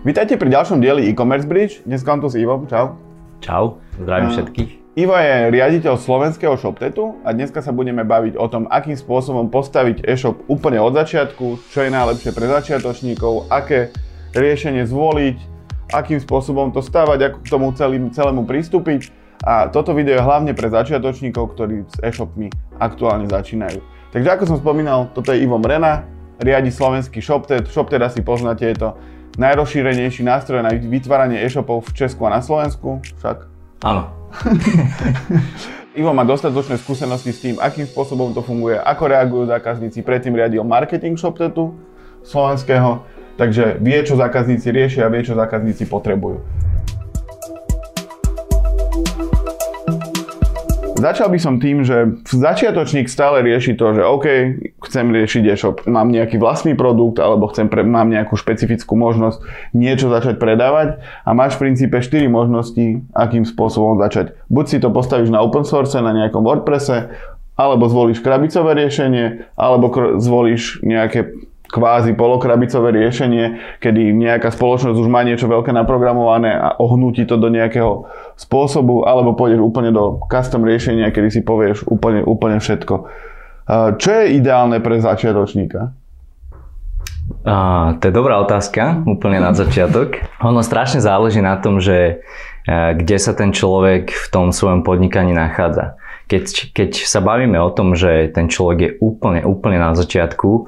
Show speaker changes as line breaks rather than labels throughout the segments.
Vítajte pri ďalšom dieli e-commerce bridge. Dnes tu s Ivom. Čau.
Čau, zdravím všetkých.
Ivo je riaditeľ slovenského ShopTetu a dneska sa budeme baviť o tom, akým spôsobom postaviť e-shop úplne od začiatku, čo je najlepšie pre začiatočníkov, aké riešenie zvoliť, akým spôsobom to stavať, ako k tomu celým, celému pristúpiť. A toto video je hlavne pre začiatočníkov, ktorí s e-shopmi aktuálne začínajú. Takže ako som spomínal, toto je Ivo Mrena, riadi slovenský ShopTet. ShopTet asi poznáte, je to najrozšírenejší nástroj na vytváranie e-shopov v Česku a na Slovensku, však?
Áno.
Ivo má dostatočné skúsenosti s tým, akým spôsobom to funguje, ako reagujú zákazníci. Predtým riadil marketing ShopTetu slovenského, takže vie, čo zákazníci riešia a vie, čo zákazníci potrebujú. Začal by som tým, že začiatočník stále rieši to, že OK, chcem riešiť e-shop, mám nejaký vlastný produkt alebo chcem pre, mám nejakú špecifickú možnosť niečo začať predávať a máš v princípe 4 možnosti, akým spôsobom začať. Buď si to postavíš na open source, na nejakom WordPresse, alebo zvolíš krabicové riešenie, alebo zvolíš nejaké kvázi polokrabicové riešenie, kedy nejaká spoločnosť už má niečo veľké naprogramované a ohnúti to do nejakého spôsobu, alebo pôjdeš úplne do custom riešenia, kedy si povieš úplne, úplne všetko. Čo je ideálne pre začiatočníka?
Uh, to je dobrá otázka, úplne na začiatok. Ono strašne záleží na tom, že uh, kde sa ten človek v tom svojom podnikaní nachádza. Keď, keď sa bavíme o tom, že ten človek je úplne, úplne na začiatku,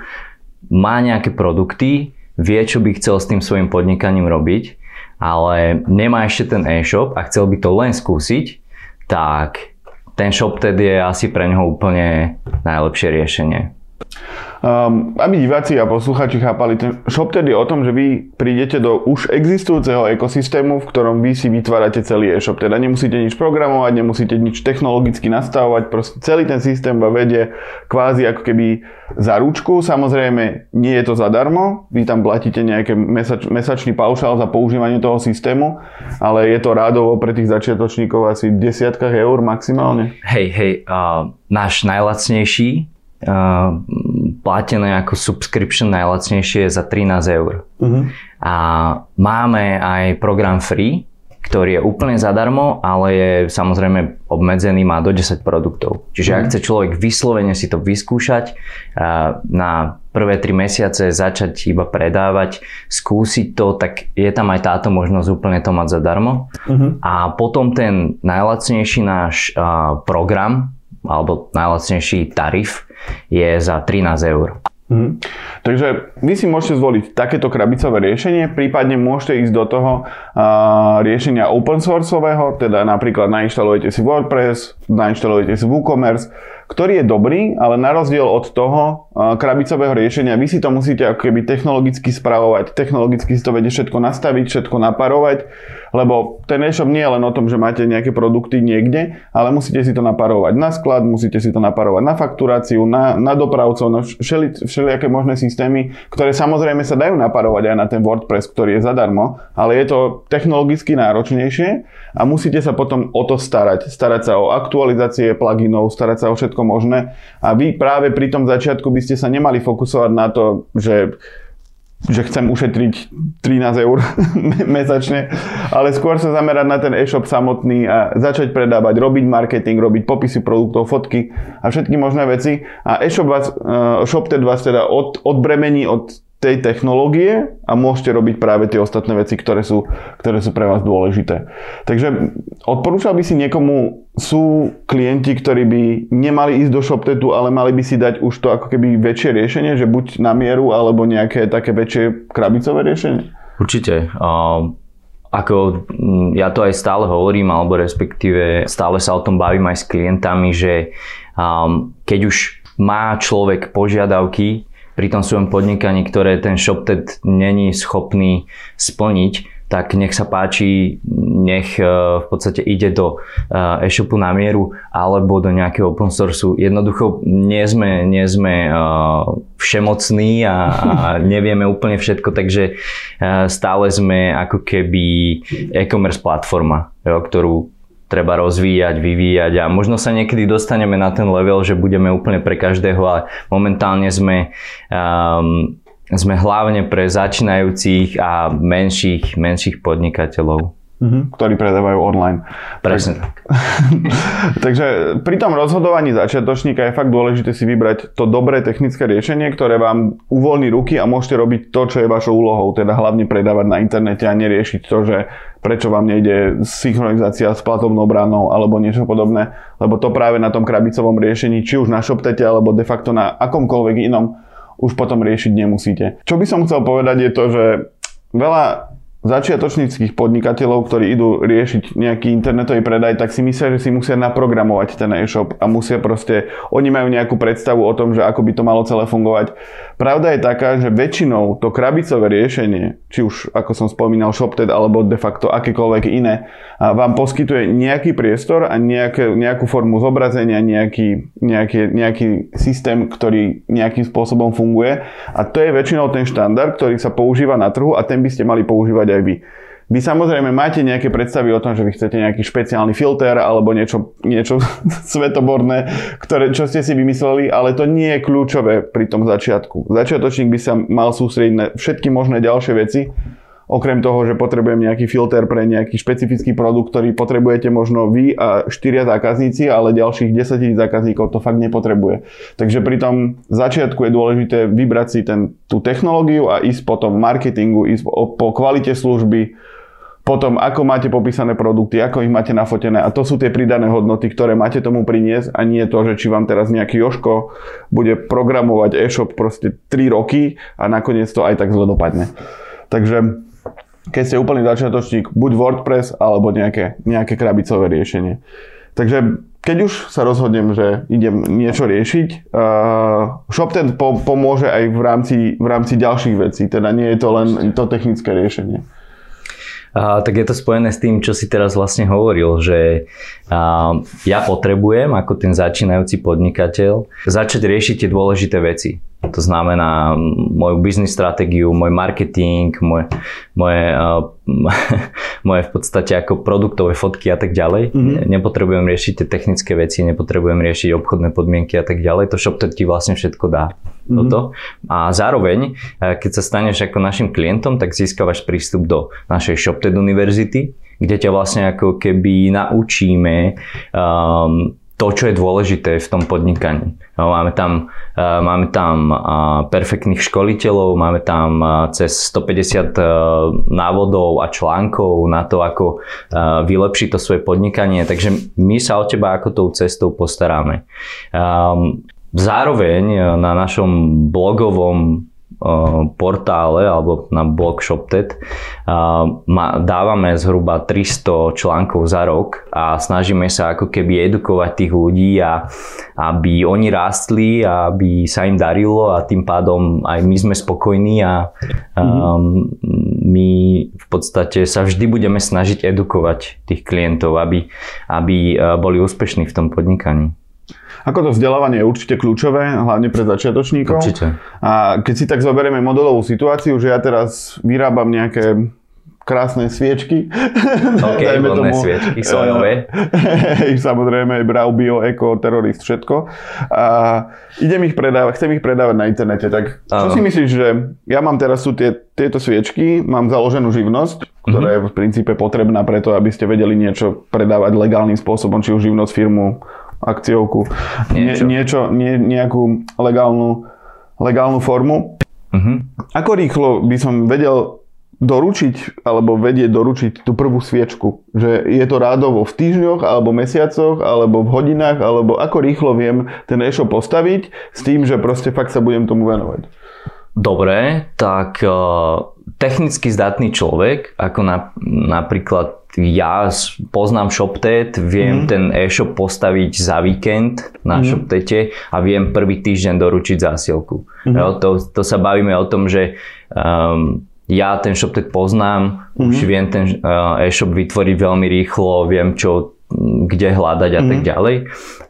má nejaké produkty, vie, čo by chcel s tým svojim podnikaním robiť, ale nemá ešte ten e-shop a chcel by to len skúsiť, tak ten shop tedy je asi pre neho úplne najlepšie riešenie.
Um, aby diváci a posluchači chápali, ten shop tedy je o tom, že vy prídete do už existujúceho ekosystému, v ktorom vy si vytvárate celý e-shop. Teda nemusíte nič programovať, nemusíte nič technologicky nastavovať, proste celý ten systém vám vedie kvázi ako keby za ručku. Samozrejme, nie je to zadarmo, vy tam platíte nejaký mesač, mesačný paušál za používanie toho systému, ale je to rádovo pre tých začiatočníkov asi v desiatkách eur maximálne.
Hej, hej, uh, náš najlacnejší platené ako subscription najlacnejšie za 13 eur. Uh-huh. A máme aj program free, ktorý je úplne zadarmo, ale je samozrejme obmedzený, má do 10 produktov. Čiže uh-huh. ak chce človek vyslovene si to vyskúšať, na prvé 3 mesiace začať iba predávať, skúsiť to, tak je tam aj táto možnosť úplne to mať zadarmo. Uh-huh. A potom ten najlacnejší náš program, alebo najlacnejší tarif je za 13 eur.
Mhm. Takže vy si môžete zvoliť takéto krabicové riešenie, prípadne môžete ísť do toho uh, riešenia open sourceového, teda napríklad nainštalujete si WordPress, nainštalujete si WooCommerce, ktorý je dobrý, ale na rozdiel od toho krabicového riešenia, vy si to musíte ako keby technologicky spravovať, technologicky si to viete všetko nastaviť, všetko naparovať, lebo ten e-shop nie je len o tom, že máte nejaké produkty niekde, ale musíte si to naparovať na sklad, musíte si to naparovať na fakturáciu, na, na dopravcov, na všeli, všelijaké možné systémy, ktoré samozrejme sa dajú naparovať aj na ten WordPress, ktorý je zadarmo, ale je to technologicky náročnejšie a musíte sa potom o to starať. Starať sa o aktualizácie pluginov, starať sa o všetko možné a vy práve pri tom začiatku by ste sa nemali fokusovať na to, že že chcem ušetriť 13 eur mesačne, ale skôr sa zamerať na ten e-shop samotný a začať predávať, robiť marketing, robiť popisy produktov, fotky a všetky možné veci. A e-shop vás, uh, ShopTed vás teda od, odbremení od tej technológie a môžete robiť práve tie ostatné veci, ktoré sú, ktoré sú pre vás dôležité. Takže odporúčal by si niekomu, sú klienti, ktorí by nemali ísť do ShopTetu, ale mali by si dať už to ako keby väčšie riešenie, že buď na mieru, alebo nejaké také väčšie krabicové riešenie?
Určite. Ako ja to aj stále hovorím, alebo respektíve stále sa o tom bavím aj s klientami, že keď už má človek požiadavky, pri tom svojom podnikaní, ktoré ten ShopTed není schopný splniť, tak nech sa páči, nech e, v podstate ide do e, e-shopu na mieru alebo do nejakého open sourceu. Jednoducho nie sme, nie sme e, všemocní a, a nevieme úplne všetko, takže stále sme ako keby e-commerce platforma, ktorú treba rozvíjať, vyvíjať a možno sa niekedy dostaneme na ten level, že budeme úplne pre každého, ale momentálne sme um, sme hlavne pre začínajúcich a menších, menších podnikateľov.
Mm-hmm, ktorí predávajú online.
Presne tak.
Takže pri tom rozhodovaní začiatočníka je fakt dôležité si vybrať to dobré technické riešenie, ktoré vám uvoľní ruky a môžete robiť to, čo je vašou úlohou, teda hlavne predávať na internete a neriešiť to, že prečo vám nejde synchronizácia s platobnou bránou alebo niečo podobné, lebo to práve na tom krabicovom riešení, či už na ShopTete alebo de facto na akomkoľvek inom, už potom riešiť nemusíte. Čo by som chcel povedať je to, že veľa začiatočníckých podnikateľov, ktorí idú riešiť nejaký internetový predaj, tak si myslia, že si musia naprogramovať ten e-shop a musia proste, oni majú nejakú predstavu o tom, že ako by to malo celé fungovať. Pravda je taká, že väčšinou to krabicové riešenie, či už ako som spomínal ShopTed alebo de facto akékoľvek iné, vám poskytuje nejaký priestor a nejaké, nejakú formu zobrazenia, nejaký, nejaký, nejaký systém, ktorý nejakým spôsobom funguje a to je väčšinou ten štandard, ktorý sa používa na trhu a ten by ste mali používať aj vy. Vy samozrejme máte nejaké predstavy o tom, že vy chcete nejaký špeciálny filter alebo niečo, niečo svetoborné, ktoré, čo ste si vymysleli, ale to nie je kľúčové pri tom začiatku. Začiatočník by sa mal sústrediť na všetky možné ďalšie veci, okrem toho, že potrebujem nejaký filter pre nejaký špecifický produkt, ktorý potrebujete možno vy a štyria zákazníci, ale ďalších 10 tisíc zákazníkov to fakt nepotrebuje. Takže pri tom začiatku je dôležité vybrať si ten, tú technológiu a ísť potom v marketingu, ísť po, po kvalite služby, potom ako máte popísané produkty, ako ich máte nafotené a to sú tie pridané hodnoty, ktoré máte tomu priniesť a nie to, že či vám teraz nejaký Joško bude programovať e-shop proste 3 roky a nakoniec to aj tak zle dopadne. Takže keď ste úplný začiatočník, buď WordPress alebo nejaké, nejaké krabicové riešenie. Takže keď už sa rozhodnem, že idem niečo riešiť, uh, ShopTed po, pomôže aj v rámci, v rámci ďalších vecí, teda nie je to len to technické riešenie.
A, tak je to spojené s tým, čo si teraz vlastne hovoril, že a, ja potrebujem ako ten začínajúci podnikateľ začať riešiť tie dôležité veci. To znamená moju biznis stratégiu, môj marketing, moje, moje, uh, moje v podstate ako produktové fotky a tak ďalej. Mm-hmm. Nepotrebujem riešiť tie technické veci, nepotrebujem riešiť obchodné podmienky a tak ďalej. To ShopTed ti vlastne všetko dá. Mm-hmm. Toto. A zároveň, keď sa staneš ako našim klientom, tak získavaš prístup do našej ShopTed univerzity, kde ťa vlastne ako keby naučíme um, to, čo je dôležité v tom podnikaní. Máme tam, uh, máme tam uh, perfektných školiteľov, máme tam uh, cez 150 návodov a článkov na to, ako vylepšiť to svoje podnikanie, takže my sa o teba ako tou cestou postaráme. Um, zároveň na našom blogovom portále alebo na blog ShopTed dávame zhruba 300 článkov za rok a snažíme sa ako keby edukovať tých ľudí a aby oni rástli a aby sa im darilo a tým pádom aj my sme spokojní a um, my v podstate sa vždy budeme snažiť edukovať tých klientov, aby, aby boli úspešní v tom podnikaní.
Ako to vzdelávanie je určite kľúčové, hlavne pre začiatočníkov.
Určite.
A keď si tak zoberieme modelovú situáciu, že ja teraz vyrábam nejaké krásne sviečky.
Ok, tomu, sviečky, sojové.
samozrejme, Brau, Bio, Eko, Terorist, všetko. A idem ich predávať, chcem ich predávať na internete. Tak čo ano. si myslíš, že ja mám teraz tu tie, tieto sviečky, mám založenú živnosť, ktorá mm-hmm. je v princípe potrebná preto, aby ste vedeli niečo predávať legálnym spôsobom, či už živnosť firmu, akciovku, niečo, nie, niečo nie, nejakú legálnu, legálnu formu. Uh-huh. Ako rýchlo by som vedel doručiť alebo vedieť doručiť tú prvú sviečku? Že je to rádovo v týždňoch alebo mesiacoch alebo v hodinách alebo ako rýchlo viem ten e-shop postaviť s tým, že proste fakt sa budem tomu venovať?
Dobre, tak uh, technicky zdatný človek, ako na, napríklad ja poznám ShopTet, viem mm. ten e-shop postaviť za víkend na mm. ShopTete a viem prvý týždeň doručiť zásielku. Mm. Jo, to, to sa bavíme o tom, že um, ja ten ShopTet poznám, mm. už viem ten uh, e-shop vytvoriť veľmi rýchlo, viem čo kde hľadať a mm. tak mhm. ďalej.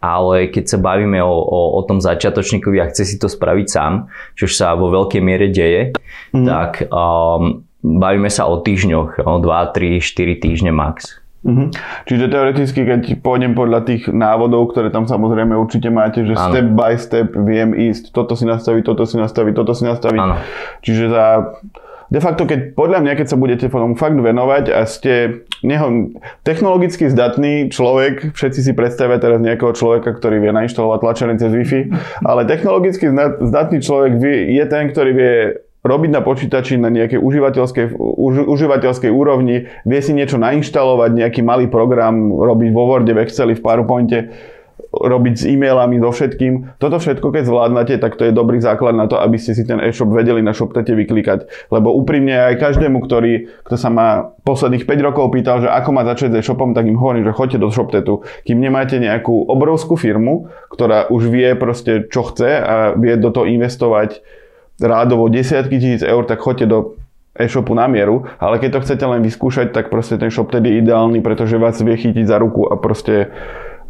Ale keď sa bavíme o, o, o tom začiatočníkovi a chce si to spraviť sám, čo sa vo veľkej miere deje, mm. tak um, bavíme sa o týždňoch, o 2, 3, 4 týždne max.
Uh-huh. Čiže teoreticky, keď pôjdem podľa tých návodov, ktoré tam samozrejme určite máte, že ano. step by step viem ísť, toto si nastaviť, toto si nastaviť, toto si nastaviť. Ano. Čiže za de facto, keď podľa mňa, keď sa budete tomu fakt venovať a ste neho, technologicky zdatný človek, všetci si predstavia teraz nejakého človeka, ktorý vie nainštalovať tlačený cez Wi-Fi, ale technologicky zdatný človek je ten, ktorý vie robiť na počítači na nejakej užívateľskej, už, užívateľskej úrovni, vie si niečo nainštalovať, nejaký malý program, robiť vo Worde, v Exceli, v PowerPointe, robiť s e-mailami, so všetkým. Toto všetko, keď zvládnate, tak to je dobrý základ na to, aby ste si ten e-shop vedeli na ShopTete vyklikať. Lebo úprimne aj každému, ktorý, kto sa ma posledných 5 rokov pýtal, že ako má začať s e-shopom, tak im hovorím, že choďte do ShopTetu. Kým nemáte nejakú obrovskú firmu, ktorá už vie proste, čo chce a vie do toho investovať rádovo desiatky tisíc eur, tak choďte do e-shopu na mieru, ale keď to chcete len vyskúšať, tak proste ten shop tedy je ideálny, pretože vás vie chytiť za ruku a proste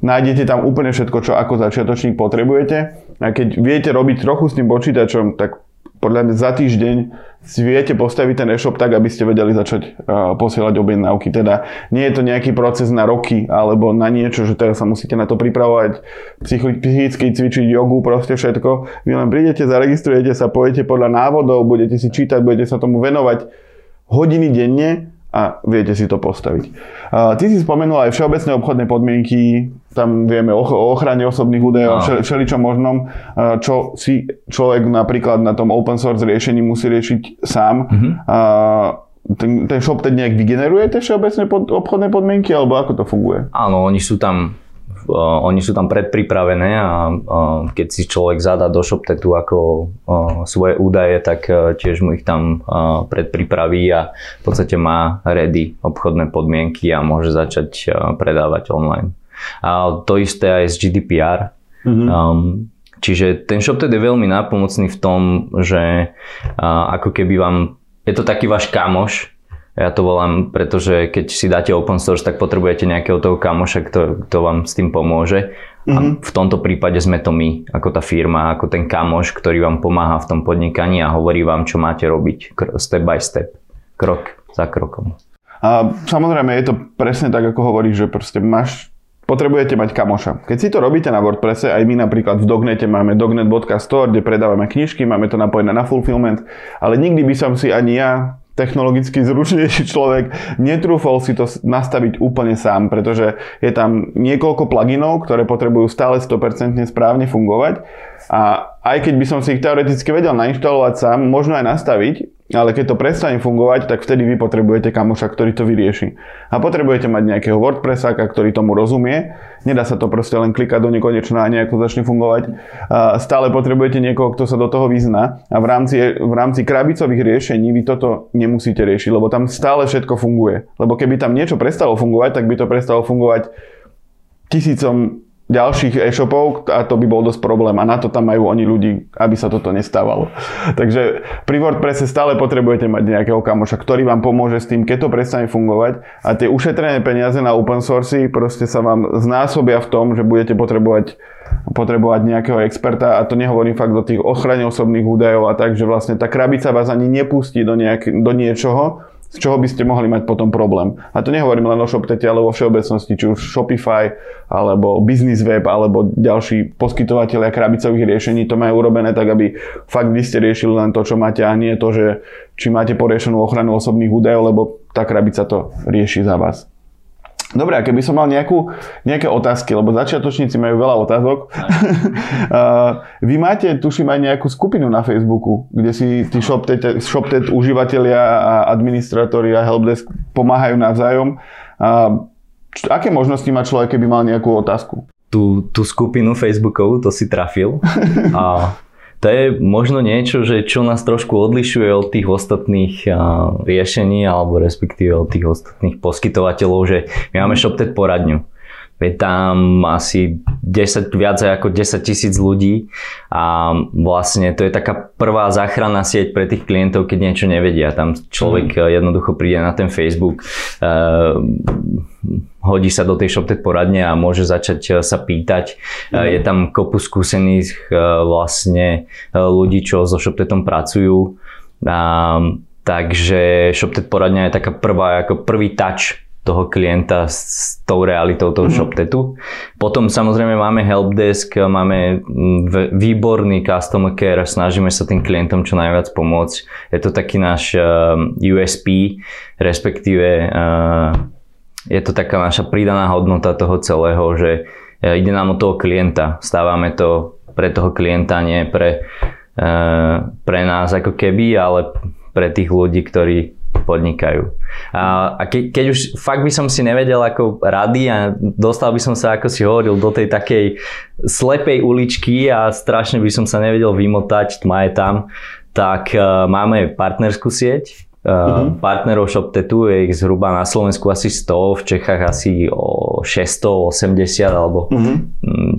nájdete tam úplne všetko, čo ako začiatočník potrebujete. A keď viete robiť trochu s tým počítačom, tak podľa mňa za týždeň si viete postaviť ten e-shop tak, aby ste vedeli začať uh, posielať objednávky. Teda nie je to nejaký proces na roky alebo na niečo, že teraz sa musíte na to pripravovať, psychicky cvičiť jogu, proste všetko. Vy len prídete, zaregistrujete sa, pojete podľa návodov, budete si čítať, budete sa tomu venovať hodiny denne a viete si to postaviť. Ty si spomenul aj všeobecné obchodné podmienky, tam vieme o, ochrane osobných údajov, no. všeličo možnom, čo si človek napríklad na tom open source riešení musí riešiť sám. Mm-hmm. Ten, ten shop teď nejak vygeneruje tie všeobecné pod, obchodné podmienky, alebo ako to funguje?
Áno, oni sú tam oni sú tam predpripravené a keď si človek zadá do ShopTetu ako svoje údaje, tak e, tiež mu ich tam predpripraví a v podstate má ready obchodné podmienky a môže začať e, predávať online. A to isté aj z GDPR. Mm-hmm. Um, čiže ten ShopTet je veľmi nápomocný v tom, že ako keby vám je to taký váš kamoš, ja to volám, pretože keď si dáte open source, tak potrebujete nejakého toho kamoša, kto, kto vám s tým pomôže. Mm-hmm. A mhm. v tomto prípade sme to my, ako tá firma, ako ten kamoš, ktorý vám pomáha v tom podnikaní a hovorí vám, čo máte robiť step by step, krok za krokom.
A samozrejme je to presne tak, ako hovoríš, že proste máš potrebujete mať kamoša. Keď si to robíte na WordPresse, aj my napríklad v Dognete máme dognet.store, kde predávame knižky, máme to napojené na fulfillment, ale nikdy by som si ani ja technologicky zručnejší človek netrúfol si to nastaviť úplne sám, pretože je tam niekoľko pluginov, ktoré potrebujú stále 100% správne fungovať a aj keď by som si ich teoreticky vedel nainštalovať sám, možno aj nastaviť, ale keď to prestane fungovať, tak vtedy vy potrebujete kamoša, ktorý to vyrieši. A potrebujete mať nejakého WordPressáka, ktorý tomu rozumie. Nedá sa to proste len klikať do nekonečna a nejako začne fungovať. Stále potrebujete niekoho, kto sa do toho vyzná. A v rámci, v rámci krabicových riešení vy toto nemusíte riešiť, lebo tam stále všetko funguje. Lebo keby tam niečo prestalo fungovať, tak by to prestalo fungovať tisícom ďalších e-shopov a to by bol dosť problém a na to tam majú oni ľudí, aby sa toto nestávalo. Takže pri WordPresse stále potrebujete mať nejakého kamoša, ktorý vám pomôže s tým, keď to prestane fungovať a tie ušetrené peniaze na open source proste sa vám znásobia v tom, že budete potrebovať potrebovať nejakého experta a to nehovorím fakt do tých ochrane osobných údajov a tak, že vlastne tá krabica vás ani nepustí do, nejak, do niečoho, z čoho by ste mohli mať potom problém. A to nehovorím len o ShopTete, ale vo všeobecnosti, či už Shopify, alebo Business Web, alebo ďalší poskytovateľia krabicových riešení to majú urobené tak, aby fakt vy ste riešili len to, čo máte a nie to, že či máte poriešenú ochranu osobných údajov, lebo tá krabica to rieši za vás. Dobre, a keby som mal nejakú, nejaké otázky, lebo začiatočníci majú veľa otázok. Vy máte, tuším, aj nejakú skupinu na Facebooku, kde si tí ShopTet, ShopTet užívateľia a administratóri a helpdesk pomáhajú navzájom. Aké možnosti má človek, keby mal nejakú otázku?
Tú, tú skupinu Facebookovú, to si trafil. A to je možno niečo, že čo nás trošku odlišuje od tých ostatných riešení alebo respektíve od tých ostatných poskytovateľov, že my máme ShopTet poradňu. Je tam asi 10, viac ako 10 tisíc ľudí a vlastne to je taká prvá záchranná sieť pre tých klientov, keď niečo nevedia. Tam človek mm. jednoducho príde na ten Facebook, uh, hodí sa do tej ShopTet poradne a môže začať eh, sa pýtať. Mm. Je tam kopu skúsených eh, vlastne ľudí, čo so ShopTetom pracujú. A, takže ShopTet poradňa je taká prvá, ako prvý touch toho klienta s tou realitou toho mm-hmm. ShopTetu. Potom samozrejme máme helpdesk, máme výborný customer care, snažíme sa tým klientom čo najviac pomôcť. Je to taký náš uh, USP, respektíve uh, je to taká naša pridaná hodnota toho celého, že uh, ide nám o toho klienta. Stávame to pre toho klienta, nie pre, uh, pre nás ako keby, ale pre tých ľudí, ktorí podnikajú. A, a ke, keď už fakt by som si nevedel ako rady a dostal by som sa, ako si hovoril, do tej takej slepej uličky a strašne by som sa nevedel vymotať, tma je tam, tak uh, máme partnerskú sieť, Uh-huh. Partnerov ShopTetu je ich zhruba na Slovensku asi 100, v Čechách asi o 680 alebo uh-huh.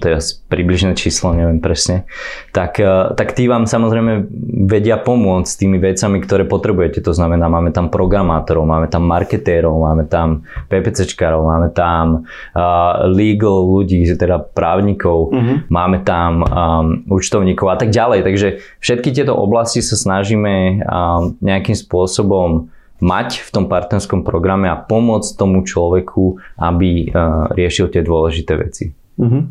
to je asi približné číslo, neviem presne. Tak, e, tak tí vám samozrejme vedia pomôcť s tými vecami, ktoré potrebujete. To znamená, máme tam programátorov, máme tam marketérov, máme tam PPCčkarov, máme tam uh, legal ľudí, teda právnikov, uh-huh. máme tam um, účtovníkov a tak ďalej. Takže všetky tieto oblasti sa snažíme um, nejakým spôsobom mať v tom partnerskom programe a pomôcť tomu človeku, aby uh, riešil tie dôležité veci. Uh-huh.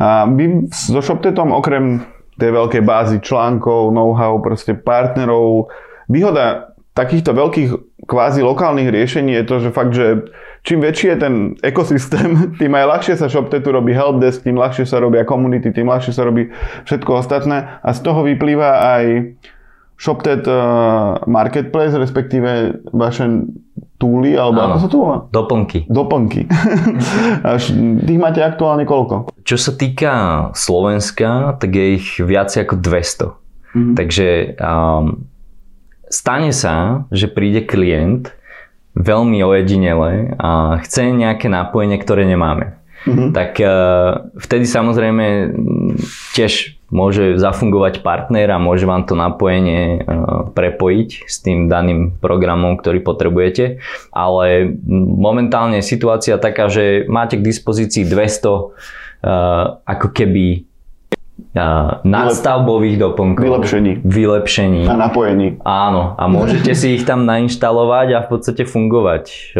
A vy so ShopTetom okrem tej veľkej bázy článkov, know-how, proste partnerov, výhoda takýchto veľkých kvázi lokálnych riešení je to, že fakt, že čím väčší je ten ekosystém, tým aj ľahšie sa ShopTetu robí helpdesk, tým ľahšie sa robia komunity, tým ľahšie sa robí všetko ostatné a z toho vyplýva aj ShopTet uh, Marketplace, respektíve vaše túly, alebo Áno, ako sa to volá?
Doplnky.
Doplnky. Tých máte aktuálne koľko?
Čo sa týka Slovenska, tak je ich viac ako 200. Mm-hmm. Takže um, stane sa, že príde klient veľmi ojedinele a chce nejaké nápojenie, ktoré nemáme. Mm-hmm. Tak uh, vtedy samozrejme tiež môže zafungovať partner a môže vám to napojenie e, prepojiť s tým daným programom, ktorý potrebujete. Ale momentálne je situácia taká, že máte k dispozícii 200 e, ako keby nadstavbových doplnkov.
Vylepšení.
Vylepšení.
A napojení.
Áno. A môžete si ich tam nainštalovať a v podstate fungovať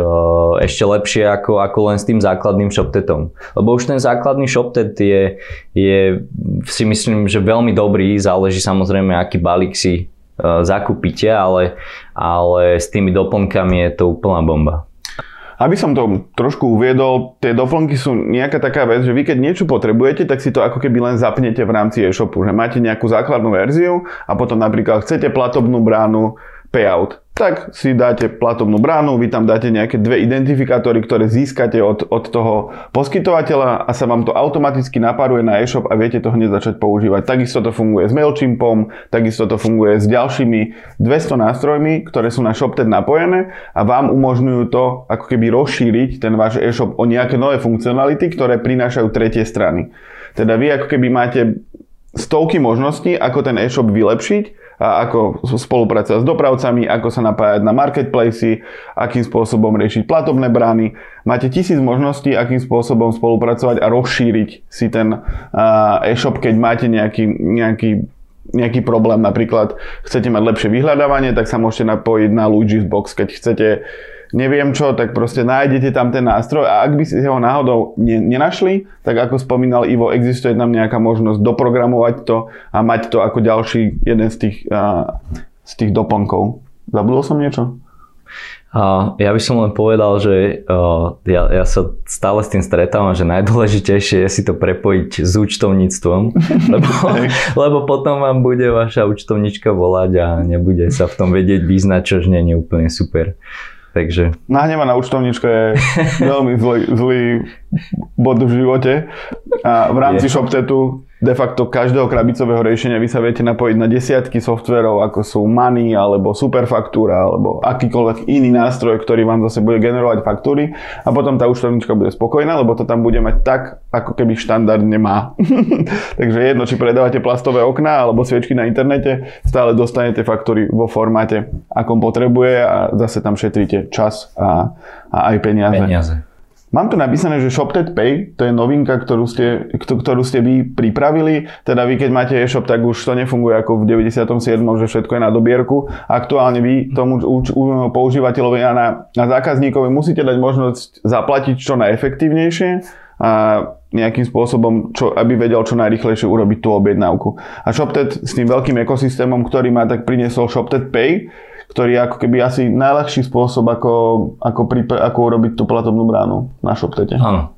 ešte lepšie ako, ako len s tým základným ShopTetom. Lebo už ten základný ShopTet je, je si myslím, že veľmi dobrý. Záleží samozrejme, aký balík si zakúpite, ale, ale s tými doplnkami je to úplná bomba.
Aby som to trošku uviedol, tie doplnky sú nejaká taká vec, že vy keď niečo potrebujete, tak si to ako keby len zapnete v rámci e-shopu, že máte nejakú základnú verziu a potom napríklad chcete platobnú bránu payout tak si dáte platobnú bránu, vy tam dáte nejaké dve identifikátory, ktoré získate od, od toho poskytovateľa a sa vám to automaticky napáruje na e-shop a viete to hneď začať používať. Takisto to funguje s MailChimpom, takisto to funguje s ďalšími 200 nástrojmi, ktoré sú na ShopTed napojené a vám umožňujú to ako keby rozšíriť ten váš e-shop o nejaké nové funkcionality, ktoré prinášajú tretie strany. Teda vy ako keby máte stovky možností, ako ten e-shop vylepšiť a ako spolupracovať s dopravcami, ako sa napájať na marketplace, akým spôsobom riešiť platobné brány. Máte tisíc možností, akým spôsobom spolupracovať a rozšíriť si ten e-shop, keď máte nejaký, nejaký nejaký problém, napríklad chcete mať lepšie vyhľadávanie, tak sa môžete napojiť na Luigi's Box, keď chcete neviem čo, tak proste nájdete tam ten nástroj a ak by ste ho náhodou ne, nenašli, tak ako spomínal Ivo, existuje tam nejaká možnosť doprogramovať to a mať to ako ďalší jeden z tých, a, z tých doplnkov. Zabudol som niečo?
A ja by som len povedal, že uh, ja, ja sa stále s tým stretávam, že najdôležitejšie je si to prepojiť s účtovníctvom, lebo, lebo potom vám bude vaša účtovnička volať a nebude sa v tom vedieť vyznať, čo nie je úplne super. Takže...
Nahnevaná účtovníčka je veľmi zlý, zlý bod v živote. A v rámci ShopTetu de facto každého krabicového riešenia vy sa viete napojiť na desiatky softverov, ako sú Money, alebo Superfaktúra, alebo akýkoľvek iný nástroj, ktorý vám zase bude generovať faktúry a potom tá účtovníčka bude spokojná, lebo to tam bude mať tak, ako keby štandardne má. Takže jedno, či predávate plastové okná alebo sviečky na internete, stále dostanete faktúry vo formáte, akom potrebuje a zase tam šetríte čas a, a aj peniaze.
peniaze.
Mám tu napísané, že ShopTet Pay, to je novinka, ktorú ste, ktorú ste vy pripravili. Teda vy, keď máte e-shop, tak už to nefunguje ako v 97., že všetko je na dobierku. Aktuálne vy tomu používateľovi a na, na zákazníkovi musíte dať možnosť zaplatiť čo najefektívnejšie a nejakým spôsobom, čo, aby vedel čo najrychlejšie urobiť tú objednávku. A ShopTet s tým veľkým ekosystémom, ktorý má, tak priniesol ShopTet Pay, ktorý je ako keby asi najľahší spôsob, ako, ako, pripra- ako urobiť tú platobnú bránu na ShopTete.
Áno.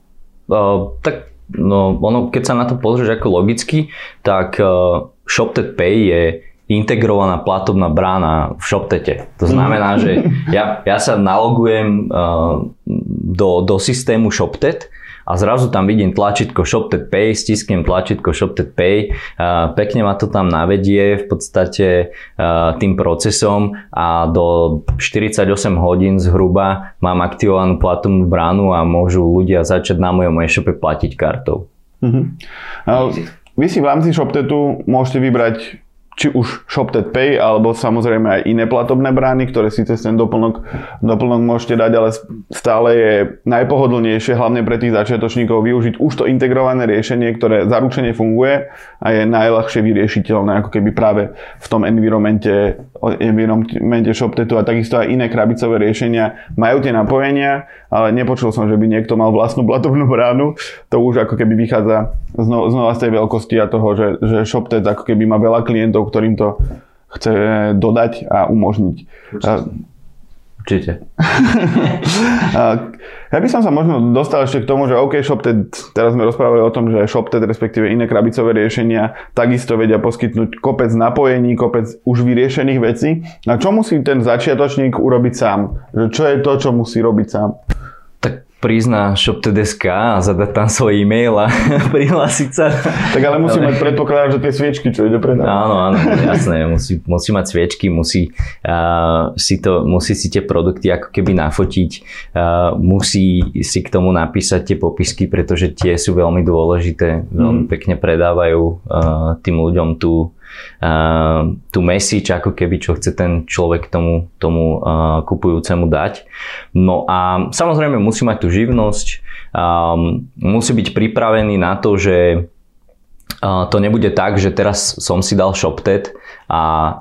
Uh, tak no, ono, keď sa na to pozrieš ako logicky, tak uh, ShopTet Pay je integrovaná platobná brána v ShopTete. To znamená, že ja, ja sa nalogujem uh, do, do systému ShopTet a zrazu tam vidím tlačítko ShopTet Pay, stisknem tlačítko ShopTet Pay, pekne ma to tam navedie v podstate tým procesom a do 48 hodín zhruba mám aktivovanú platobnú bránu a môžu ľudia začať na mojom e-shope platiť kartou.
Uh-huh. Vy si v rámci ShopTetu môžete vybrať či už ShopTet Pay, alebo samozrejme aj iné platobné brány, ktoré si cez ten doplnok, doplnok môžete dať, ale stále je najpohodlnejšie, hlavne pre tých začiatočníkov, využiť už to integrované riešenie, ktoré zaručene funguje a je najľahšie vyriešiteľné, ako keby práve v tom environmente, environmente ShopTetu a takisto aj iné krabicové riešenia majú tie napojenia, ale nepočul som, že by niekto mal vlastnú platobnú bránu. To už ako keby vychádza znova, znova z tej veľkosti a toho, že, že ShopTet ako keby má veľa klientov, ktorým to chce dodať a umožniť.
Určite.
ja by som sa možno dostal ešte k tomu, že OK, ShopTed, teraz sme rozprávali o tom, že ShopTed, respektíve iné krabicové riešenia, takisto vedia poskytnúť kopec napojení, kopec už vyriešených vecí. A čo musí ten začiatočník urobiť sám? Čo je to, čo musí robiť sám?
Prísť na shop.tdsk a zadať tam svoj e-mail a prihlásiť sa.
Tak ale musí ale... mať predpokladať, že tie sviečky, čo ide predávať.
Áno, áno, jasné. Musí, musí mať sviečky, musí, uh, si to, musí si tie produkty ako keby nafotiť, uh, musí si k tomu napísať tie popisky, pretože tie sú veľmi dôležité, veľmi mm. pekne predávajú uh, tým ľuďom tú uh, tú message, ako keby čo chce ten človek tomu, tomu uh, kupujúcemu dať. No a samozrejme musí mať tú živnosť, um, musí byť pripravený na to, že uh, to nebude tak, že teraz som si dal ShopTet a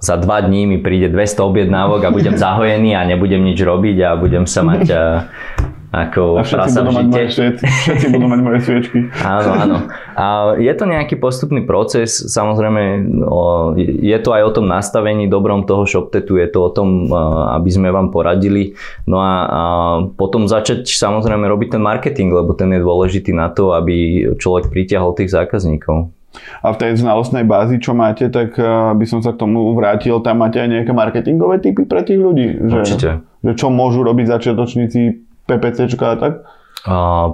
za dva dní mi príde 200 objednávok a budem zahojený a nebudem nič robiť a budem sa mať ako
a všetci budú, mať moje, všetci, všetci budú mať moje sviečky.
Áno, áno. A je to nejaký postupný proces, samozrejme je to aj o tom nastavení dobrom toho ShopTetu, je to o tom, aby sme vám poradili. No a, potom začať samozrejme robiť ten marketing, lebo ten je dôležitý na to, aby človek pritiahol tých zákazníkov.
A v tej znalostnej bázi, čo máte, tak by som sa k tomu vrátil, tam máte aj nejaké marketingové typy pre tých ľudí? Že,
Určite.
Že čo môžu robiť začiatočníci PPC a tak?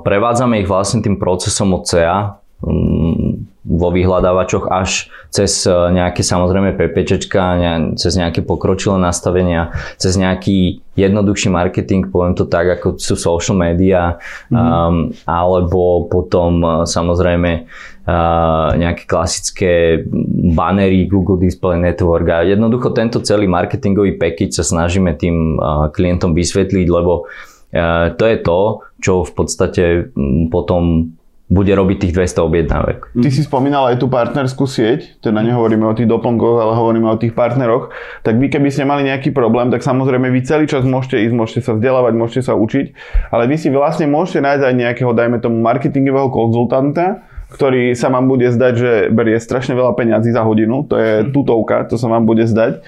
Prevádzame ich vlastne tým procesom od CA mm, vo vyhľadávačoch až cez e, nejaké samozrejme PPčka, cez nejaké pokročilé nastavenia, cez nejaký jednoduchší marketing, poviem to tak, ako sú social media, mm-hmm. um, alebo potom e, samozrejme uh, nejaké klasické banery Google Display Network a jednoducho tento celý marketingový package sa snažíme tým klientom vysvetliť, lebo to je to, čo v podstate potom bude robiť tých 200 objednávek.
Ty si spomínal aj tú partnerskú sieť, teda nehovoríme o tých doplnkoch, ale hovoríme o tých partneroch. Tak vy keby ste mali nejaký problém, tak samozrejme vy celý čas môžete ísť, môžete sa vzdelávať, môžete sa učiť, ale vy si vlastne môžete nájsť aj nejakého, dajme tomu, marketingového konzultanta, ktorý sa vám bude zdať, že berie strašne veľa peňazí za hodinu, to je tutovka, to sa vám bude zdať,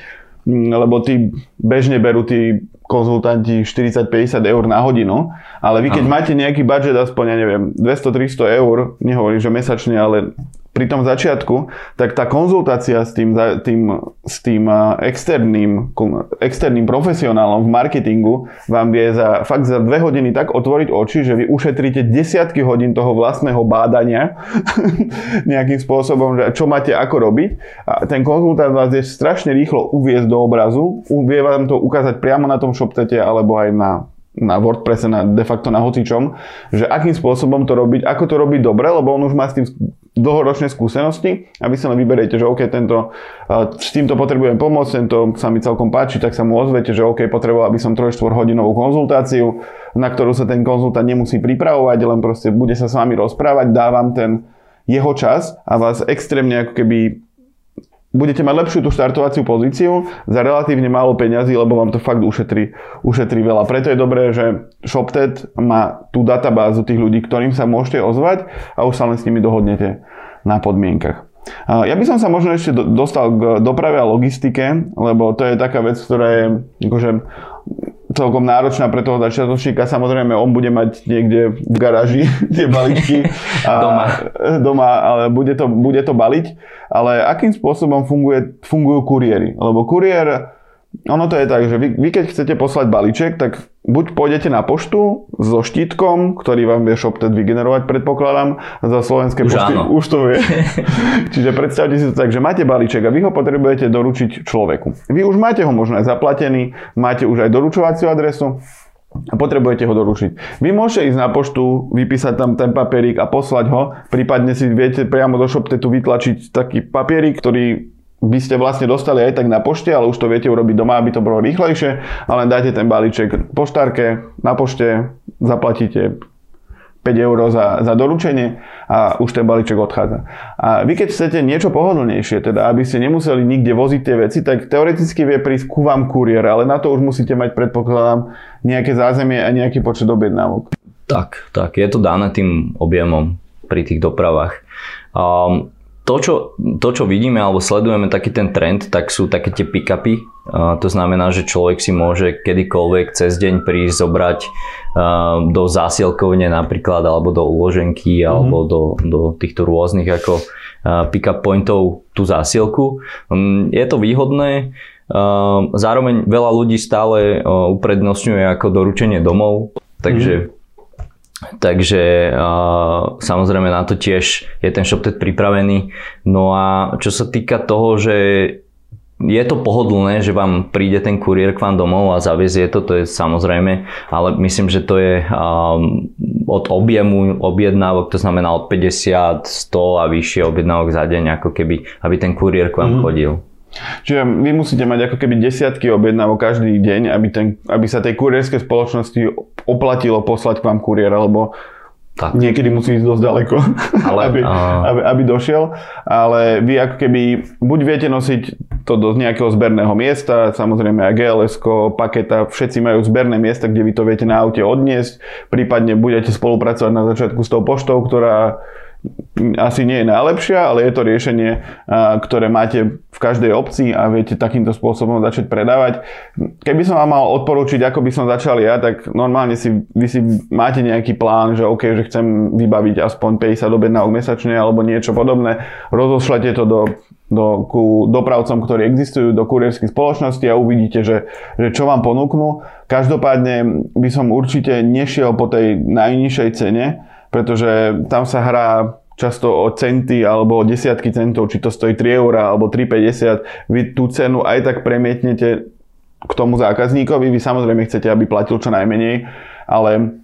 lebo tí bežne berú tí konzultanti 40-50 eur na hodinu, ale vy keď Aha. máte nejaký budget aspoň, ja neviem, 200-300 eur, nehovorím, že mesačne, ale pri tom začiatku, tak tá konzultácia s tým, tým, s tým externým, externým profesionálom v marketingu vám vie za, fakt za dve hodiny tak otvoriť oči, že vy ušetríte desiatky hodín toho vlastného bádania nejakým spôsobom, že čo máte ako robiť. A ten konzultant vás je strašne rýchlo uviezť do obrazu, vie vám to ukázať priamo na tom ShopTete alebo aj na na WordPresse, na, de facto na hocičom, že akým spôsobom to robiť, ako to robiť dobre, lebo on už má s tým dlhoročné skúsenosti a vy sa len vyberiete, že OK, tento, s týmto potrebujem pomôcť, tento sa mi celkom páči, tak sa mu ozvete, že OK, potreboval by som 3-4 hodinovú konzultáciu, na ktorú sa ten konzultant nemusí pripravovať, len proste bude sa s vami rozprávať, dávam ten jeho čas a vás extrémne ako keby budete mať lepšiu tú štartovaciu pozíciu za relatívne málo peňazí, lebo vám to fakt ušetrí, ušetrí veľa. Preto je dobré, že ShopTed má tú databázu tých ľudí, ktorým sa môžete ozvať a už sa len s nimi dohodnete na podmienkach. Ja by som sa možno ešte dostal k doprave a logistike, lebo to je taká vec, ktorá je akože celkom náročná pre toho začiatočníka. Samozrejme, on bude mať niekde v garáži tie balíčky.
A doma.
Doma, ale bude to, bude to baliť. Ale akým spôsobom funguje, fungujú kuriéry? Lebo kuriér ono to je tak, že vy, vy keď chcete poslať balíček, tak buď pôjdete na poštu so štítkom, ktorý vám vie ShopTed vygenerovať, predpokladám, za slovenské
už
pošty.
Áno.
Už to vie. Čiže predstavte si to tak, že máte balíček a vy ho potrebujete doručiť človeku. Vy už máte ho možno aj zaplatený, máte už aj doručovaciu adresu, a potrebujete ho doručiť. Vy môžete ísť na poštu, vypísať tam ten papierik a poslať ho, prípadne si viete priamo do ShopTetu vytlačiť taký papierik, ktorý by ste vlastne dostali aj tak na pošte, ale už to viete urobiť doma, aby to bolo rýchlejšie, ale dáte ten balíček poštárke, na pošte, zaplatíte 5 eur za, za doručenie a už ten balíček odchádza. A vy keď chcete niečo pohodlnejšie, teda aby ste nemuseli nikde voziť tie veci, tak teoreticky vie prísť ku vám kuriér, ale na to už musíte mať, predpokladám, nejaké zázemie a nejaký počet objednávok.
Tak, tak, je to dané tým objemom pri tých dopravách. Um, to čo, to, čo vidíme alebo sledujeme taký ten trend, tak sú také tie pick-upy. Uh, to znamená, že človek si môže kedykoľvek cez deň prísť zobrať uh, do zásielkovne napríklad, alebo do uloženky, mm-hmm. alebo do, do týchto rôznych ako uh, pick-up pointov tú zásielku. Um, je to výhodné, zároveň veľa ľudí stále uprednostňuje ako doručenie domov, takže mm-hmm Takže uh, samozrejme na to tiež je ten ShopTed pripravený. No a čo sa týka toho, že je to pohodlné, že vám príde ten kuriér k vám domov a zavezie to, to je samozrejme, ale myslím, že to je um, od objemu objednávok, to znamená od 50, 100 a vyššie objednávok za deň, ako keby, aby ten kuriér k vám mm. chodil.
Čiže vy musíte mať ako keby desiatky objednávok každý deň, aby, ten, aby sa tej kurierskej spoločnosti oplatilo poslať k vám kuriér, alebo tak. Niekedy musí ísť dosť ďaleko, ale, aby, a... aby, aby došiel. Ale vy ako keby buď viete nosiť to do nejakého zberného miesta, samozrejme aj gls paketa, všetci majú zberné miesta, kde vy to viete na aute odniesť, prípadne budete spolupracovať na začiatku s tou poštou, ktorá asi nie je najlepšia, ale je to riešenie, ktoré máte v každej obci a viete takýmto spôsobom začať predávať. Keby som vám mal odporúčiť, ako by som začal ja, tak normálne si, vy si máte nejaký plán, že OK, že chcem vybaviť aspoň 50 objednávok mesačne alebo niečo podobné. Rozošlete to do do, ku dopravcom, ktorí existujú, do kurierských spoločností a uvidíte, že, že čo vám ponúknú. Každopádne by som určite nešiel po tej najnižšej cene, pretože tam sa hrá často o centy alebo o desiatky centov, či to stojí 3 eur alebo 3,50, vy tú cenu aj tak premietnete k tomu zákazníkovi, vy samozrejme chcete, aby platil čo najmenej, ale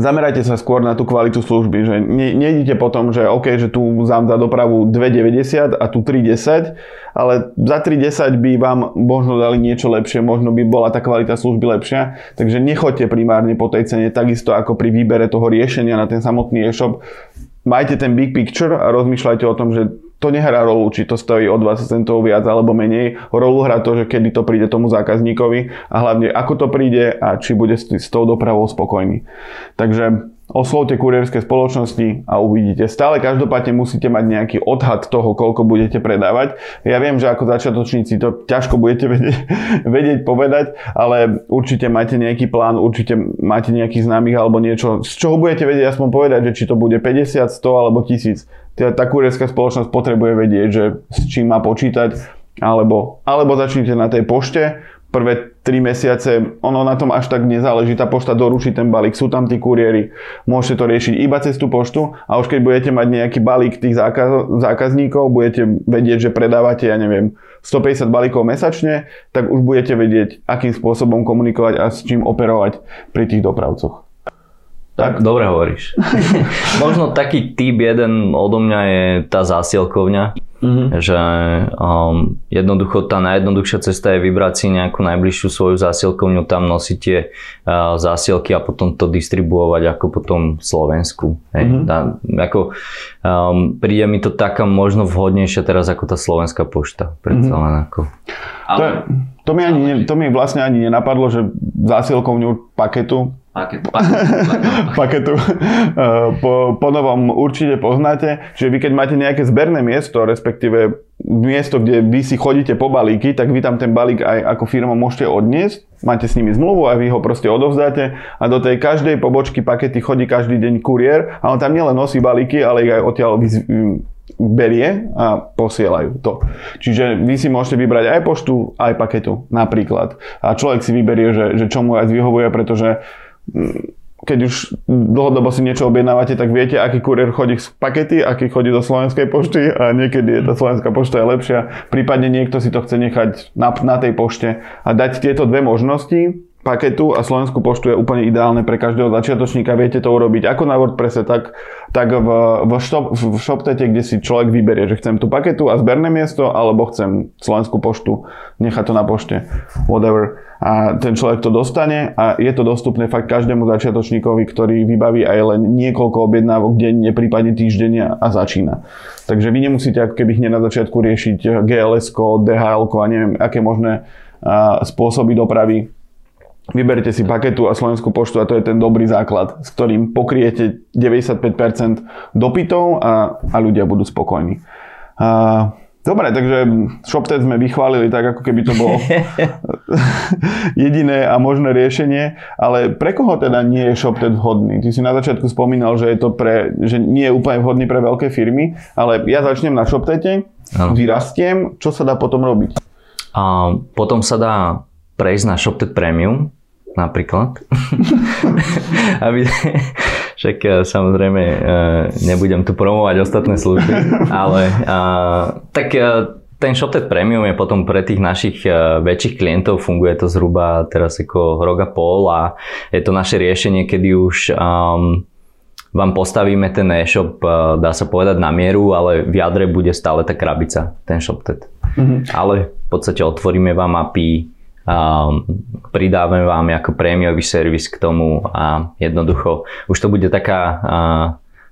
zamerajte sa skôr na tú kvalitu služby, že ne, nejdite potom, že OK, že tu zám za dopravu 2,90 a tu 3,10, ale za 3,10 by vám možno dali niečo lepšie, možno by bola tá kvalita služby lepšia, takže nechoďte primárne po tej cene, takisto ako pri výbere toho riešenia na ten samotný e-shop, majte ten big picture a rozmýšľajte o tom, že to nehrá rolu, či to stojí o 20 centov viac alebo menej. Rolu hrá to, že kedy to príde tomu zákazníkovi a hlavne ako to príde a či bude s tou dopravou spokojný. Takže oslovte kurierské spoločnosti a uvidíte. Stále každopádne musíte mať nejaký odhad toho, koľko budete predávať. Ja viem, že ako začiatočníci to ťažko budete vedieť, vedieť povedať, ale určite máte nejaký plán, určite máte nejakých známych alebo niečo, z čoho budete vedieť aspoň povedať, že či to bude 50, 100 alebo 1000 teda tá kurierská spoločnosť potrebuje vedieť, že s čím má počítať, alebo, alebo začnite na tej pošte, prvé 3 mesiace, ono na tom až tak nezáleží, tá pošta doručí ten balík, sú tam tí kuriéri, môžete to riešiť iba cez tú poštu a už keď budete mať nejaký balík tých zákaz, zákazníkov, budete vedieť, že predávate, ja neviem, 150 balíkov mesačne, tak už budete vedieť, akým spôsobom komunikovať a s čím operovať pri tých dopravcoch.
Tak, dobre hovoríš. Možno taký typ jeden odo mňa je tá zásielkovňa, mm-hmm. že um, jednoducho tá najjednoduchšia cesta je vybrať si nejakú najbližšiu svoju zásielkovňu, tam nosiť tie uh, zásielky a potom to distribuovať ako potom v Slovensku. Hej. Mm-hmm. Tá, ako, um, príde mi to taká možno vhodnejšia teraz ako tá slovenská pošta. Predsa mm-hmm. len ako.
Ale, to, je, to, mi ani, to mi vlastne ani nenapadlo, že zásielkovňu paketu
paketu. paketu.
Eh, po, po novom určite poznáte. Čiže vy keď máte nejaké zberné miesto, respektíve miesto, kde vy si chodíte po balíky, tak vy tam ten balík aj ako firma môžete odniesť. Máte s nimi zmluvu a vy ho proste odovzdáte a do tej každej pobočky pakety chodí každý deň kuriér a on tam nielen nosí balíky, ale ich aj odtiaľ berie a posielajú to. Čiže vy si môžete vybrať aj poštu, aj paketu napríklad. A človek si vyberie, že, že čo mu aj vyhovuje, pretože keď už dlhodobo si niečo objednávate, tak viete, aký kuriér chodí z pakety, aký chodí do slovenskej pošty a niekedy je tá slovenská pošta je lepšia. Prípadne niekto si to chce nechať na, na tej pošte a dať tieto dve možnosti, paketu a Slovenskú poštu je úplne ideálne pre každého začiatočníka. Viete to urobiť ako na WordPresse, tak, tak v, v, shop, v ShopTete, kde si človek vyberie, že chcem tú paketu a zberné miesto, alebo chcem Slovenskú poštu, nechať to na pošte, whatever. A ten človek to dostane a je to dostupné fakt každému začiatočníkovi, ktorý vybaví aj len niekoľko objednávok denne, prípadne týždenne a začína. Takže vy nemusíte ako keby hneď na začiatku riešiť GLS, DHL a neviem, aké možné spôsoby dopravy Vyberte si paketu a Slovenskú poštu a to je ten dobrý základ, s ktorým pokriete 95% dopytov a, a ľudia budú spokojní. A, dobre, takže ShopTet sme vychválili tak, ako keby to bolo jediné a možné riešenie, ale pre koho teda nie je ShopTet vhodný? Ty si na začiatku spomínal, že, je to pre, že nie je úplne vhodný pre veľké firmy, ale ja začnem na ShopTete, vyrastiem, čo sa dá potom robiť?
A potom sa dá prejsť na ShopTet Premium, napríklad. Aby, však e, samozrejme e, nebudem tu promovať ostatné služby, ale tak e, ten ShopTet Premium je potom pre tých našich väčších klientov, funguje to zhruba teraz ako rok a pol a je to naše riešenie, kedy už um, vám postavíme ten e-shop, dá sa povedať na mieru, ale v jadre bude stále tá krabica, ten ShopTet. Mm-hmm. Ale v podstate otvoríme vám API, pridáme vám ako prémiový servis k tomu a jednoducho už to bude taká,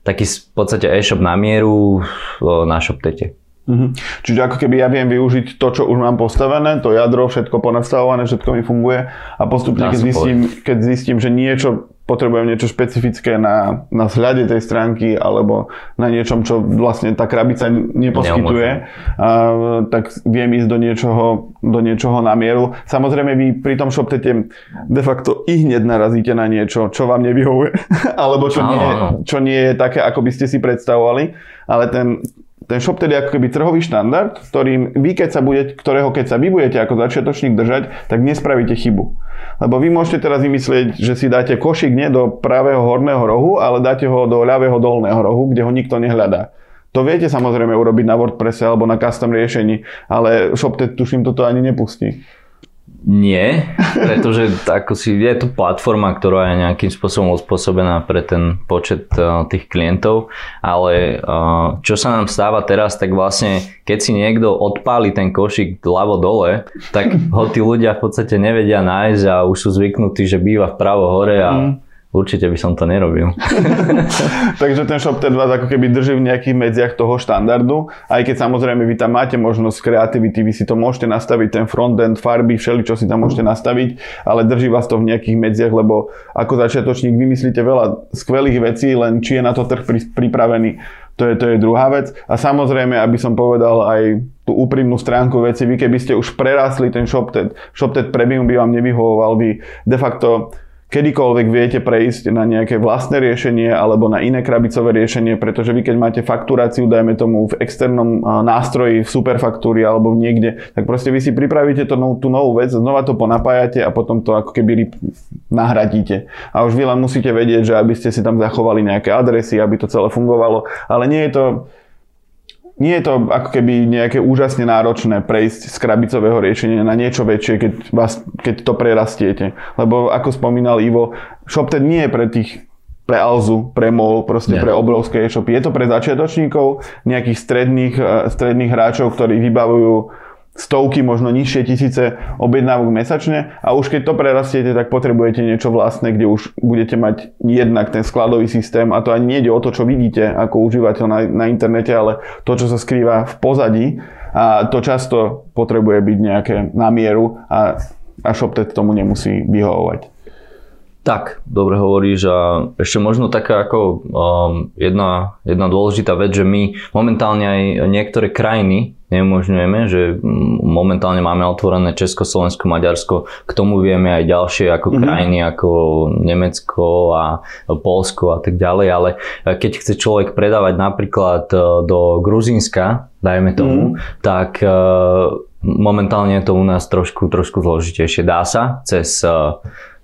taký v podstate e-shop na mieru na ShopTete.
Mm-hmm. Čiže ako keby ja viem využiť to, čo už mám postavené, to jadro, všetko ponastavované, všetko mi funguje a postupne, keď zistím, keď zistím, že niečo potrebujem niečo špecifické na, na zhľade tej stránky alebo na niečom, čo vlastne tá krabica neposkytuje, a, tak viem ísť do niečoho, do niečoho na mieru. Samozrejme, vy pri tom ShopTete de facto i hneď narazíte na niečo, čo vám nevyhovuje, alebo čo, nie, čo nie je také, ako by ste si predstavovali, ale ten, ten shop tedy ako keby trhový štandard, ktorým vy, keď sa budete, ktorého keď sa vy budete ako začiatočník držať, tak nespravíte chybu. Lebo vy môžete teraz vymyslieť, že si dáte košík nie do pravého horného rohu, ale dáte ho do ľavého dolného rohu, kde ho nikto nehľadá. To viete samozrejme urobiť na WordPresse alebo na custom riešení, ale ShopTet tuším toto ani nepustí.
Nie, pretože ako si, je to platforma, ktorá je nejakým spôsobom uspôsobená pre ten počet uh, tých klientov, ale uh, čo sa nám stáva teraz, tak vlastne keď si niekto odpáli ten košík ľavo dole, tak ho tí ľudia v podstate nevedia nájsť a už sú zvyknutí, že býva vpravo hore a mm Určite by som to nerobil.
Takže ten shop ten vás ako keby drží v nejakých medziach toho štandardu, aj keď samozrejme vy tam máte možnosť kreativity, vy si to môžete nastaviť, ten frontend, farby, všeli, čo si tam môžete nastaviť, ale drží vás to v nejakých medziach, lebo ako začiatočník vymyslíte veľa skvelých vecí, len či je na to trh pripravený, to je, to je druhá vec. A samozrejme, aby som povedal aj tú úprimnú stránku veci, vy keby ste už prerásli ten ShopTed, ShopTed Premium by vám nevyhovoval, vy de facto kedykoľvek viete prejsť na nejaké vlastné riešenie alebo na iné krabicové riešenie, pretože vy keď máte fakturáciu, dajme tomu v externom nástroji, v superfaktúri alebo niekde, tak proste vy si pripravíte to, tú novú vec, znova to ponapájate a potom to ako keby nahradíte. A už vy len musíte vedieť, že aby ste si tam zachovali nejaké adresy, aby to celé fungovalo, ale nie je to nie je to ako keby nejaké úžasne náročné prejsť z krabicového riešenia na niečo väčšie, keď, vás, keď to prerastiete. Lebo ako spomínal Ivo, ShopTed nie je pre tých pre Alzu, pre MOL, proste
Nie.
pre obrovské e-shopy. Je to pre začiatočníkov, nejakých stredných, eh, stredných hráčov, ktorí vybavujú stovky, možno nižšie tisíce objednávok mesačne a už keď to prerastiete, tak potrebujete niečo vlastné, kde už budete mať jednak ten skladový systém a to ani nejde o to, čo vidíte ako užívateľ na, na internete, ale to, čo sa skrýva v pozadí a to často potrebuje byť nejaké na mieru a, a ShopTet tomu nemusí vyhovovať.
Tak, dobre hovoríš a ešte možno taká ako um, jedna, jedna dôležitá vec, že my momentálne aj niektoré krajiny neumožňujeme, že momentálne máme otvorené Česko, Slovensko, Maďarsko, k tomu vieme aj ďalšie ako mm-hmm. krajiny ako Nemecko a Polsko a tak ďalej, ale keď chce človek predávať napríklad e, do Gruzínska, dajme tomu, mm. tak uh, momentálne je to u nás trošku, trošku zložitejšie. Dá sa cez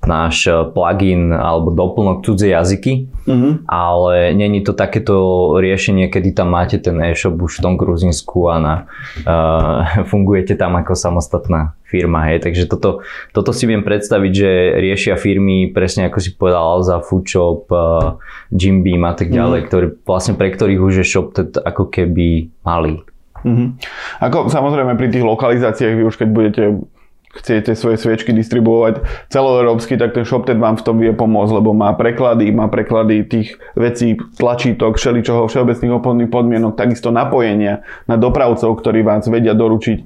náš plugin alebo doplnok cudzie jazyky, mm-hmm. ale není to takéto riešenie, kedy tam máte ten e-shop už v tom Gruzinsku a na, uh, fungujete tam ako samostatná firma. Hej. Takže toto, toto si viem predstaviť, že riešia firmy presne ako si povedal Alza, Foodshop, uh, Jim Beam a tak ďalej, mm. ktorý, vlastne pre ktorých už je ShopTet ako keby malý.
Mm-hmm. Ako samozrejme pri tých lokalizáciách vy už keď budete chcete svoje sviečky distribuovať celoeurópsky, tak ten ShopTet vám v tom vie pomôcť, lebo má preklady, má preklady tých vecí, tlačítok, všeličoho, všeobecných obchodných podmienok, takisto napojenia na dopravcov, ktorí vás vedia doručiť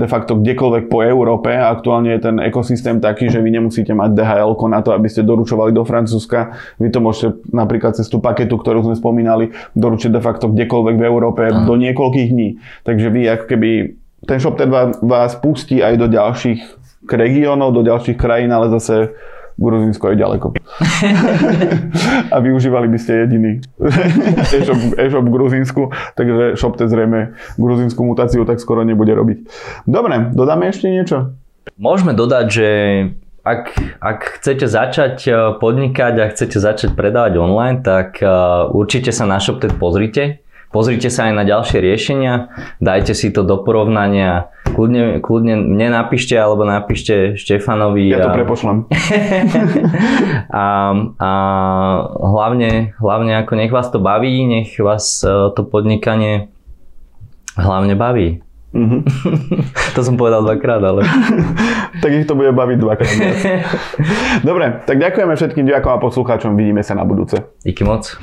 de facto kdekoľvek po Európe. Aktuálne je ten ekosystém taký, že vy nemusíte mať DHL na to, aby ste doručovali do Francúzska. Vy to môžete napríklad cez tú paketu, ktorú sme spomínali, doručiť de facto kdekoľvek v Európe Aha. do niekoľkých dní. Takže vy ako keby ten ShopTet vás pustí aj do ďalších regiónov, do ďalších krajín, ale zase Gruzinsko je ďaleko. a využívali by ste jediný e-shop, e-shop v Gruzinsku, takže ShopTet zrejme gruzinskú mutáciu tak skoro nebude robiť. Dobre, dodáme ešte niečo?
Môžeme dodať, že ak, ak chcete začať eh, podnikať a chcete začať predávať online, tak eh, určite sa na ShopTet pozrite. Pozrite sa aj na ďalšie riešenia, dajte si to do porovnania, kľudne, kľudne mne napíšte alebo napíšte Štefanovi.
Ja to a, prepošlem.
a, a hlavne, hlavne ako nech vás to baví, nech vás e, to podnikanie hlavne baví. Mm-hmm. to som povedal dvakrát, ale...
tak ich to bude baviť dvakrát. Dobre, tak ďakujeme všetkým diakom a poslucháčom. Vidíme sa na budúce.
Díky moc.